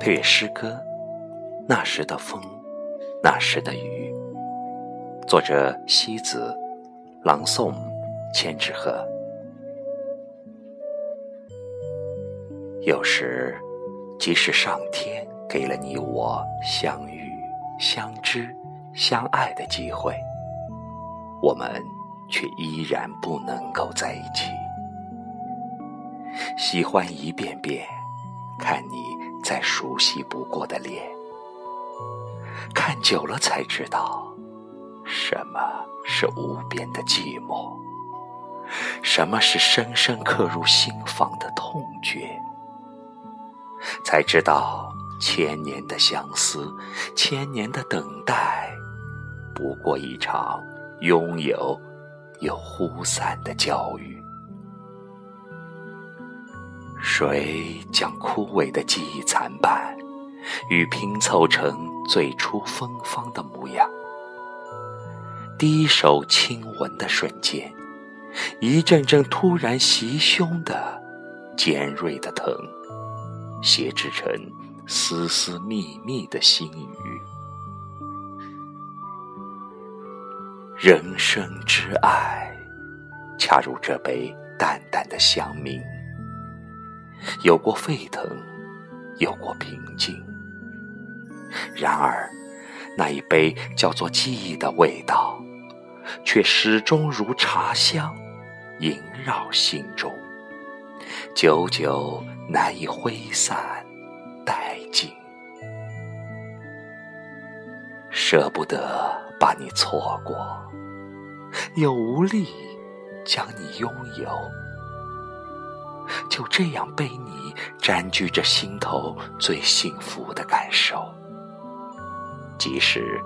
配乐诗歌《那时的风，那时的雨》，作者西子，朗诵千纸鹤。有时，即使上天给了你我相遇、相知、相爱的机会，我们却依然不能够在一起。喜欢一遍遍看你再熟悉不过的脸，看久了才知道什么是无边的寂寞，什么是深深刻入心房的痛觉。才知道，千年的相思，千年的等待，不过一场拥有又忽散的教育。谁将枯萎的记忆残瓣，与拼凑成最初芬芳的模样？第一手亲吻的瞬间，一阵阵突然袭胸的尖锐的疼。写制成丝丝密密的心语，人生之爱，恰如这杯淡淡的香茗，有过沸腾，有过平静。然而，那一杯叫做记忆的味道，却始终如茶香，萦绕心中，久久。难以挥散殆尽，舍不得把你错过，又无力将你拥有，就这样被你占据着心头最幸福的感受。即使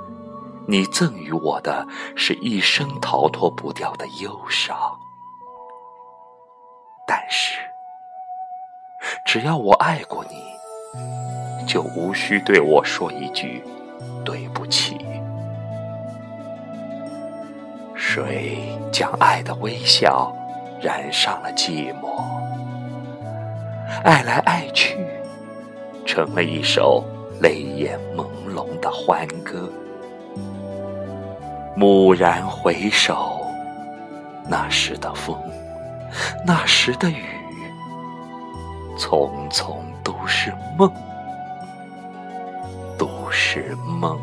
你赠予我的是一生逃脱不掉的忧伤，但是。只要我爱过你，就无需对我说一句对不起。谁将爱的微笑染上了寂寞？爱来爱去，成了一首泪眼朦胧的欢歌。蓦然回首，那时的风，那时的雨。匆匆都是梦，都是梦。